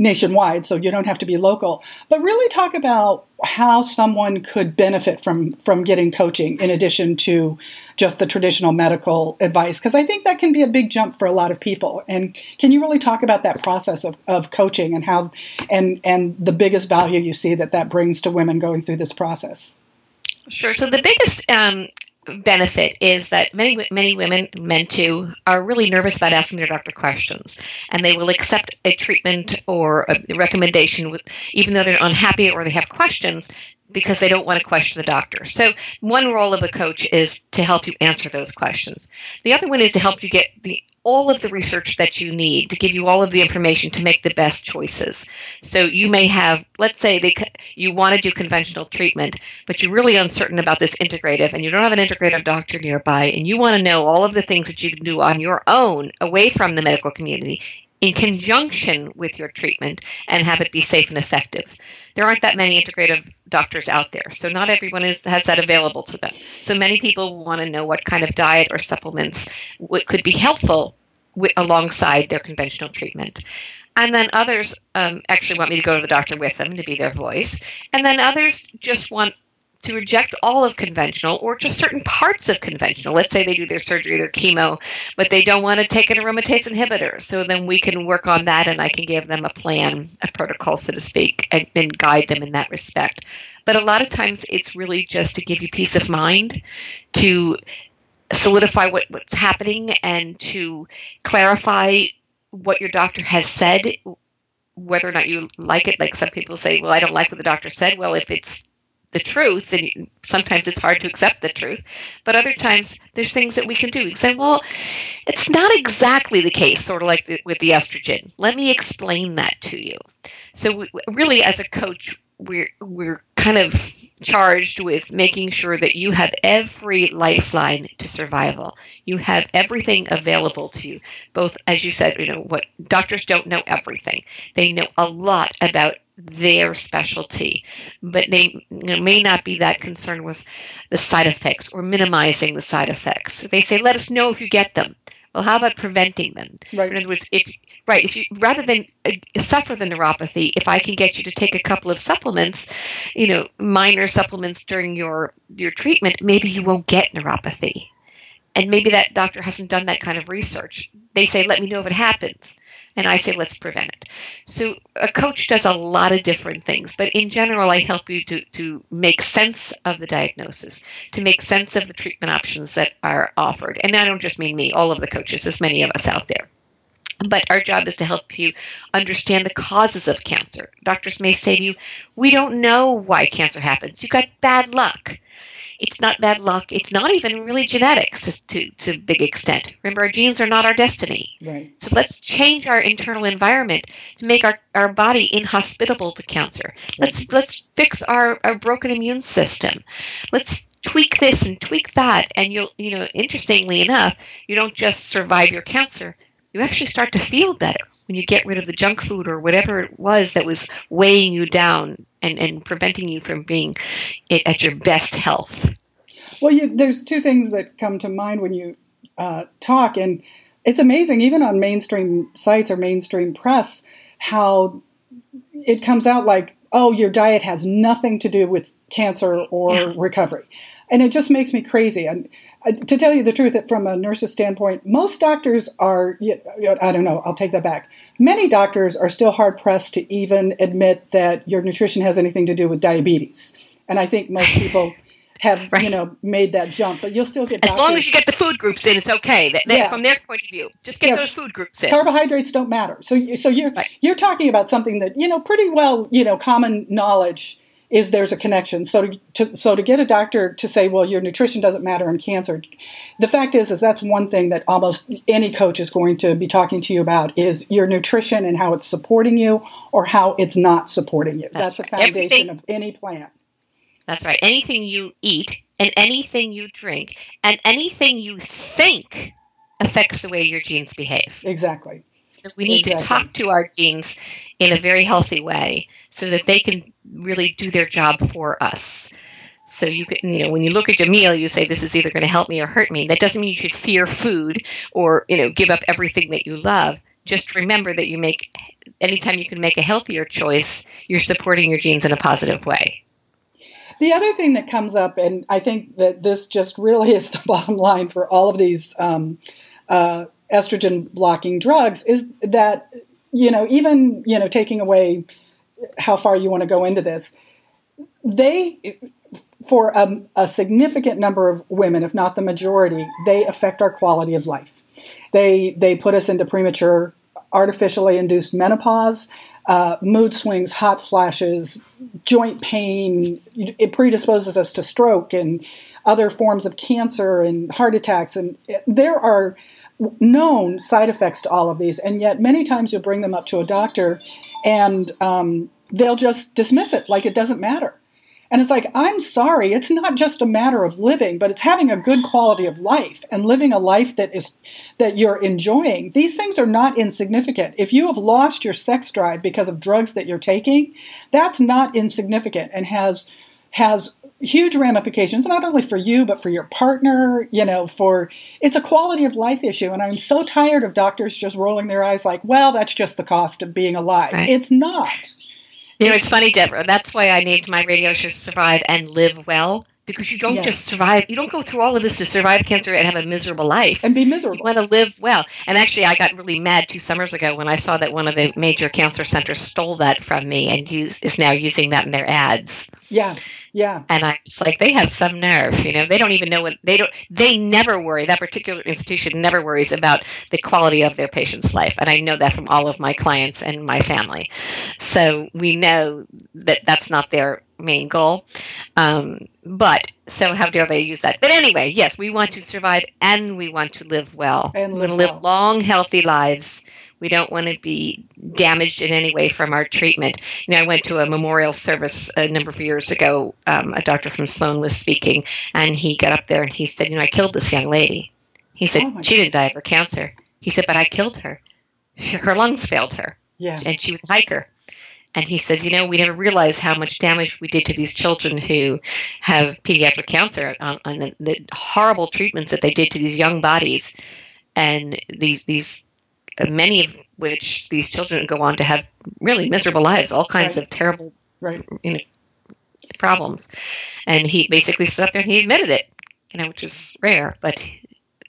nationwide, so you don't have to be local. But really talk about how someone could benefit from from getting coaching in addition to just the traditional medical advice, because I think that can be a big jump for a lot of people. And can you really talk about that process of, of coaching and how and and the biggest value you see that that brings to women going through this process? Sure. So the biggest um, benefit is that many many women, men too, are really nervous about asking their doctor questions, and they will accept a treatment or a recommendation, with, even though they're unhappy or they have questions, because they don't want to question the doctor. So one role of a coach is to help you answer those questions. The other one is to help you get the all of the research that you need to give you all of the information to make the best choices. So you may have, let's say, they, you want to do conventional treatment, but you're really uncertain about this integrative, and you don't have an integrative doctor nearby, and you want to know all of the things that you can do on your own, away from the medical community. In conjunction with your treatment and have it be safe and effective. There aren't that many integrative doctors out there, so not everyone is, has that available to them. So many people want to know what kind of diet or supplements w- could be helpful w- alongside their conventional treatment. And then others um, actually want me to go to the doctor with them to be their voice. And then others just want to reject all of conventional or just certain parts of conventional. Let's say they do their surgery, their chemo, but they don't want to take an aromatase inhibitor. So then we can work on that and I can give them a plan, a protocol, so to speak, and, guide them in that respect. But a lot of times it's really just to give you peace of mind, to solidify what, what's happening, and to clarify what your doctor has said, whether or not you like it. Like some people say, well, I don't like what the doctor said. Well, if it's the truth and sometimes it's hard to accept the truth but other times there's things that we can do you say well it's not exactly the case sort of like the, with the estrogen let me explain that to you so we, really as a coach we're we're kind of charged with making sure that you have every lifeline to survival. You have everything available to you. Both as you said, you know, what doctors don't know everything. They know a lot about their specialty, but they you know, may not be that concerned with the side effects or minimizing the side effects. They say, "Let us know if you get them." Well, how about preventing them? Right. In other words, if right, if you rather than uh, suffer the neuropathy, if I can get you to take a couple of supplements, you know, minor supplements during your your treatment, maybe you won't get neuropathy. And maybe that doctor hasn't done that kind of research. They say, "Let me know if it happens." And I say let's prevent it. So a coach does a lot of different things, but in general, I help you to, to make sense of the diagnosis, to make sense of the treatment options that are offered. And I don't just mean me, all of the coaches, there's many of us out there. But our job is to help you understand the causes of cancer. Doctors may say to you, We don't know why cancer happens. You got bad luck it's not bad luck. It's not even really genetics to, to, a big extent. Remember, our genes are not our destiny. Right. So let's change our internal environment to make our, our body inhospitable to cancer. Let's let's fix our, our broken immune system. Let's tweak this and tweak that. And you'll you know, interestingly enough, you don't just survive your cancer, you actually start to feel better when you get rid of the junk food or whatever it was that was weighing you down and, and preventing you from being at your best health. Well, you, there's two things that come to mind when you uh, talk, and it's amazing, even on mainstream sites or mainstream press, how it comes out like, oh, your diet has nothing to do with cancer or yeah. recovery and it just makes me crazy. And uh, to tell you the truth, that from a nurse's standpoint, most doctors are, I don't know, I'll take that back. Many doctors are still hard pressed to even admit that your nutrition has anything to do with diabetes. And I think most people have right. you know made that jump, but you'll still get as long as you get the food groups in, it's okay. That, yeah. From their point of view, just get yeah. those food groups in. Carbohydrates don't matter. So so you're right. you're talking about something that you know pretty well you know common knowledge is there's a connection. So to, to, so to get a doctor to say, well, your nutrition doesn't matter in cancer, the fact is is that's one thing that almost any coach is going to be talking to you about is your nutrition and how it's supporting you or how it's not supporting you. That's, that's right. the foundation Everything, of any plan. That's right. Anything you eat and anything you drink and anything you think affects the way your genes behave. Exactly. So we need to talk to our genes in a very healthy way so that they can really do their job for us. So you can, you know, when you look at your meal, you say this is either going to help me or hurt me. That doesn't mean you should fear food or, you know, give up everything that you love. Just remember that you make anytime you can make a healthier choice, you're supporting your genes in a positive way. The other thing that comes up, and I think that this just really is the bottom line for all of these um, uh, estrogen blocking drugs, is that you know even you know taking away how far you want to go into this, they for a, a significant number of women, if not the majority, they affect our quality of life. They they put us into premature, artificially induced menopause uh, mood swings, hot flashes, joint pain. It predisposes us to stroke and other forms of cancer and heart attacks. And there are known side effects to all of these, and yet many times you'll bring them up to a doctor and um, they'll just dismiss it like it doesn't matter. And it's like, I'm sorry, it's not just a matter of living, but it's having a good quality of life and living a life that is that you're enjoying. These things are not insignificant. If you have lost your sex drive because of drugs that you're taking, that's not insignificant and has has huge ramifications not only for you but for your partner you know for it's a quality of life issue and i'm so tired of doctors just rolling their eyes like well that's just the cost of being alive right. it's not you know, it's funny, Deborah. That's why I named my radio show Survive and Live Well. Because you don't yes. just survive, you don't go through all of this to survive cancer and have a miserable life. And be miserable. You want to live well. And actually, I got really mad two summers ago when I saw that one of the major cancer centers stole that from me and use, is now using that in their ads. Yeah. Yeah. And I was like, they have some nerve, you know, they don't even know what they don't, they never worry. That particular institution never worries about the quality of their patient's life. And I know that from all of my clients and my family. So we know that that's not their main goal. Um, but so how dare they use that? But anyway, yes, we want to survive and we want to live well. And we want to live well. long, healthy lives we don't want to be damaged in any way from our treatment. You know, I went to a memorial service a number of years ago. Um, a doctor from Sloan was speaking, and he got up there and he said, "You know, I killed this young lady." He said oh she didn't die of her cancer. He said, "But I killed her. Her lungs failed her. Yeah, and she was a hiker." And he says, you know, we never realized how much damage we did to these children who have pediatric cancer on, on the, the, horrible treatments that they did to these young bodies, and these these many of which these children go on to have really miserable lives, all kinds right. of terrible right. you know, problems. And he basically stood up there and he admitted it, you know, which is rare, but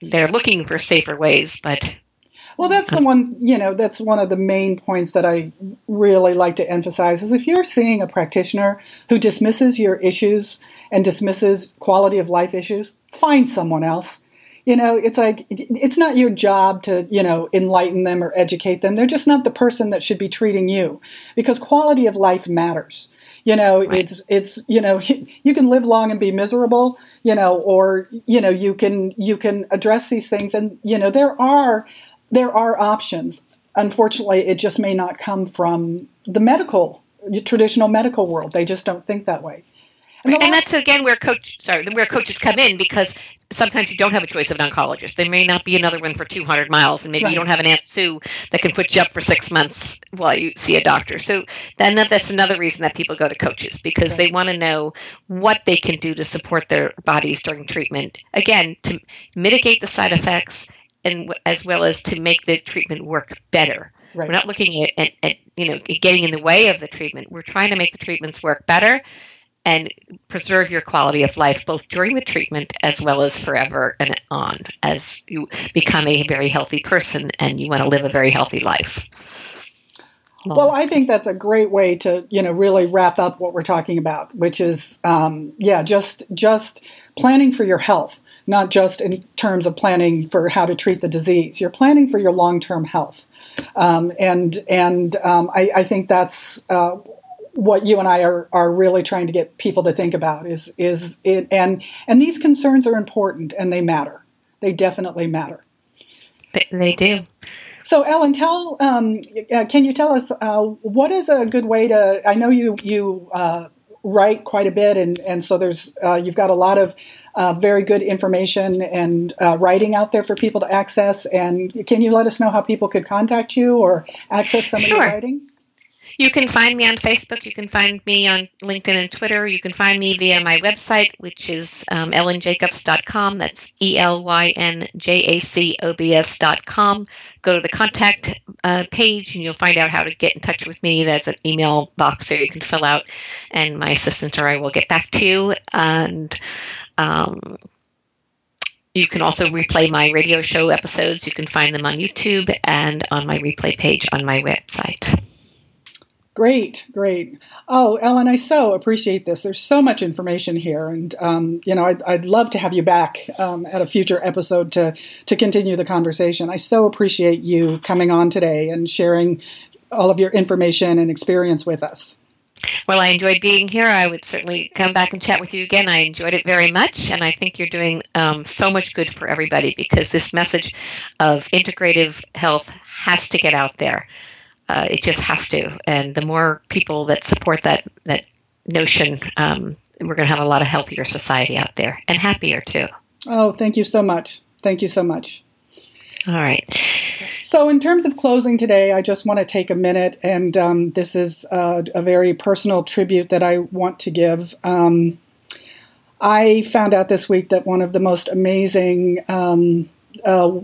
they're looking for safer ways, but well, that's the one, you know, that's one of the main points that I really like to emphasize is if you're seeing a practitioner who dismisses your issues and dismisses quality of life issues, find someone else you know it's like it's not your job to you know enlighten them or educate them. They're just not the person that should be treating you because quality of life matters. You know right. it's it's you know you can live long and be miserable you know or you know you can you can address these things. And you know there are there are options. Unfortunately it just may not come from the medical traditional medical world. They just don't think that way and, and that's again where coach sorry where coaches come in because sometimes you don't have a choice of an oncologist. There may not be another one for 200 miles, and maybe right. you don't have an Aunt Sue that can put you up for six months while you see a doctor. So then that's another reason that people go to coaches because right. they want to know what they can do to support their bodies during treatment. Again, to mitigate the side effects and as well as to make the treatment work better. Right. We're not looking at, at, at you know getting in the way of the treatment. We're trying to make the treatments work better and preserve your quality of life both during the treatment as well as forever and on as you become a very healthy person and you want to live a very healthy life. Well, I think that's a great way to, you know, really wrap up what we're talking about, which is, um, yeah, just just planning for your health, not just in terms of planning for how to treat the disease. You're planning for your long-term health, um, and and um, I, I, think that's uh, what you and I are, are really trying to get people to think about is is it and and these concerns are important and they matter. They definitely matter. They do. So, Elyn, tell um, uh, can you tell us uh, what is a good way to? I know you you uh, write quite a bit, and and so there's uh, you've got a lot of uh, very good information and uh, writing out there for people to access. And can you let us know how people could contact you or access some sure. of your writing? You can find me on Facebook. You can find me on LinkedIn and Twitter. You can find me via my website, which is um, elynjacobs.com. That's E L Y N J A C O B S.com. Go to the contact uh, page and you'll find out how to get in touch with me. There's an email box there you can fill out, and my assistant or I will get back to you. And um, you can also replay my radio show episodes. You can find them on YouTube and on my replay page on my website. Great, great. Oh, Elyn, I so appreciate this. There's so much information here, and um, you know, I'd, I'd, love to have you back um, at a future episode to to continue the conversation. I so appreciate you coming on today and sharing all of your information and experience with us. Well, I enjoyed being here. I would certainly come back and chat with you again. I enjoyed it very much, and I think you're doing um, so much good for everybody because this message of integrative health has to get out there. Uh, it just has to. And the more people that support that that notion, um, we're going to have a lot of healthier society out there and happier too. Oh, thank you so much. Thank you so much. All right. So, in terms of closing today, I just want to take a minute, and um, this is uh, a very personal tribute that I want to give. Um, I found out this week that one of the most amazing um, uh,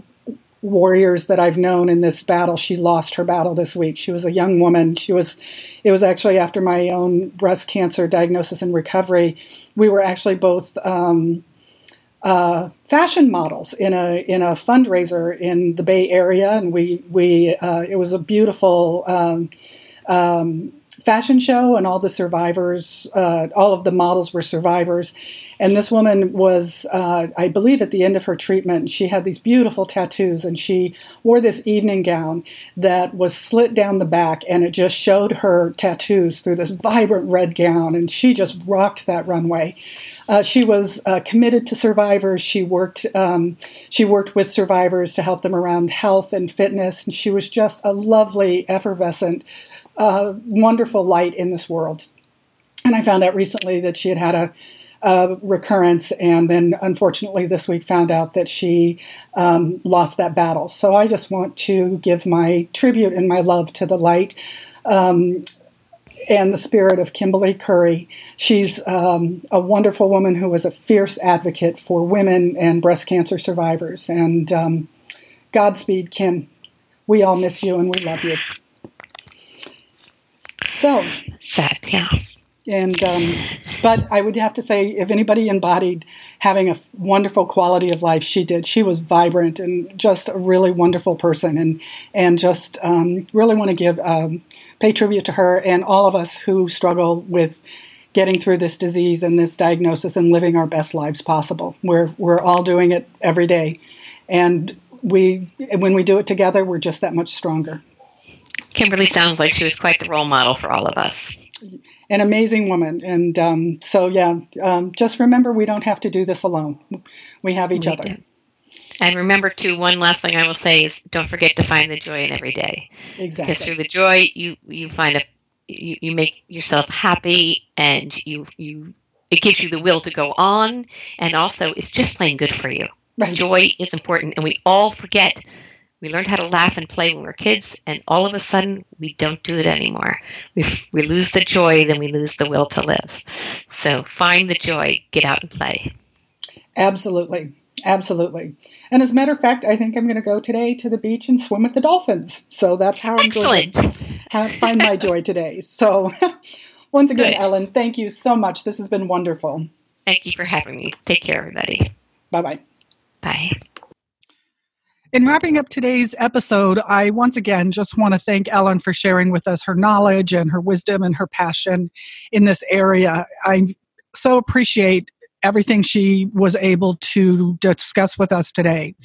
warriors that I've known in this battle, she lost her battle this week. She was a young woman. She was, it was actually after my own breast cancer diagnosis and recovery. We were actually both um, uh, fashion models in a in a fundraiser in the Bay Area, and we we uh, it was a beautiful. Um, um, fashion show, and all the survivors, uh, all of the models were survivors. And this woman was, uh, I believe, at the end of her treatment, she had these beautiful tattoos, and she wore this evening gown that was slit down the back, and it just showed her tattoos through this vibrant red gown, and she just rocked that runway. Uh, she was uh, committed to survivors. She worked. Um, she worked with survivors to help them around health and fitness, and she was just a lovely, effervescent uh, wonderful light in this world. And I found out recently that she had had a, a recurrence, and then unfortunately this week found out that she um, lost that battle. So I just want to give my tribute and my love to the light. Um, and the spirit of Kimberly Curry. She's um, a wonderful woman who was a fierce advocate for women and breast cancer survivors. And um, Godspeed, Kim. We all miss you and we love you. So sad, yeah. And um, but I would have to say, if anybody embodied having a wonderful quality of life, she did. She was vibrant and just a really wonderful person, and and just um, really want to give um, pay tribute to her and all of us who struggle with getting through this disease and this diagnosis and living our best lives possible. We're we're all doing it every day, and we when we do it together, we're just that much stronger. Kimberly sounds like she was quite the role model for all of us. An amazing woman. And um, so, yeah, um, just remember we don't have to do this alone. We have each we other. Do. And remember, too, one last thing I will say is don't forget to find the joy in every day. Exactly. Because through the joy, you, you find a, you, you make yourself happy and you, you, it gives you the will to go on. And also, it's just plain good for you. Right. Joy is important. And we all forget we learned how to laugh and play when we were kids, and all of a sudden we don't do it anymore. We, we lose the joy, then we lose the will to live. So find the joy, get out and play. Absolutely. Absolutely. And as a matter of fact, I think I'm going to go today to the beach and swim with the dolphins. So that's how I'm Excellent. going to find my joy today. So once again, Good. Elyn, thank you so much. This has been wonderful. Thank you for having me. Take care, everybody. Bye-bye. Bye. In wrapping up today's episode, I once again just want to thank Elyn for sharing with us her knowledge and her wisdom and her passion in this area. I so appreciate everything she was able to discuss with us today.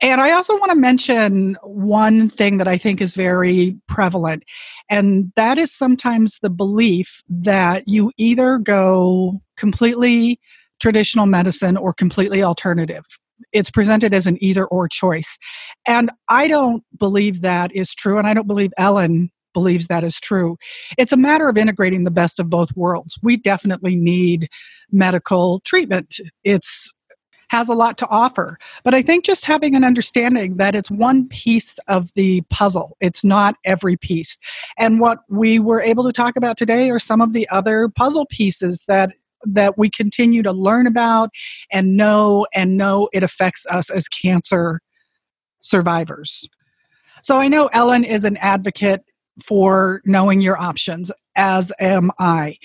And I also want to mention one thing that I think is very prevalent, and that is sometimes the belief that you either go completely traditional medicine or completely alternative it's presented as an either or choice. And I don't believe that is true. And I don't believe Elyn believes that is true. It's a matter of integrating the best of both worlds. We definitely need medical treatment. It's has a lot to offer. But I think just having an understanding that it's one piece of the puzzle, it's not every piece. And what we were able to talk about today are some of the other puzzle pieces that that we continue to learn about and know and know it affects us as cancer survivors. So I know Elyn is an advocate for knowing your options as am I.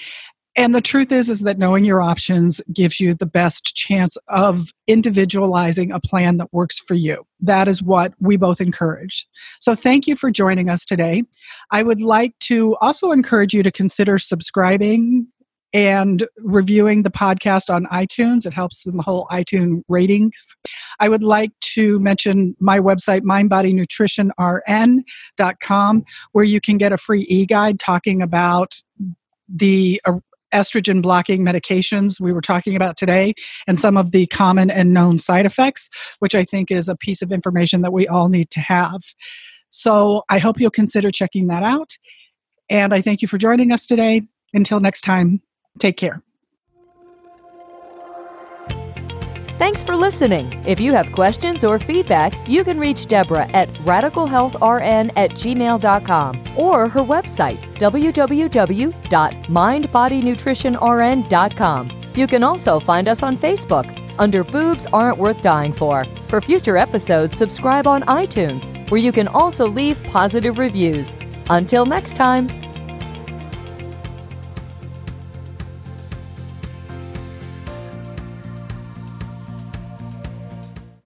And the truth is is that knowing your options gives you the best chance of individualizing a plan that works for you. That is what we both encourage. So thank you for joining us today. I would like to also encourage you to consider subscribing and reviewing the podcast on iTunes. It helps the whole iTunes ratings. I would like to mention my website, mindbodynutritionrn.com, where you can get a free e guide talking about the uh, estrogen blocking medications we were talking about today and some of the common and known side effects, which I think is a piece of information that we all need to have. So I hope you'll consider checking that out. And I thank you for joining us today. Until next time, Take care. Thanks for listening. If you have questions or feedback, you can reach Deborah at radicalhealthrn at gmail.com or her website, www.mindbodynutritionrn.com. You can also find us on Facebook under Boobs Aren't Worth Dying For. For future episodes, subscribe on iTunes, where you can also leave positive reviews. Until next time,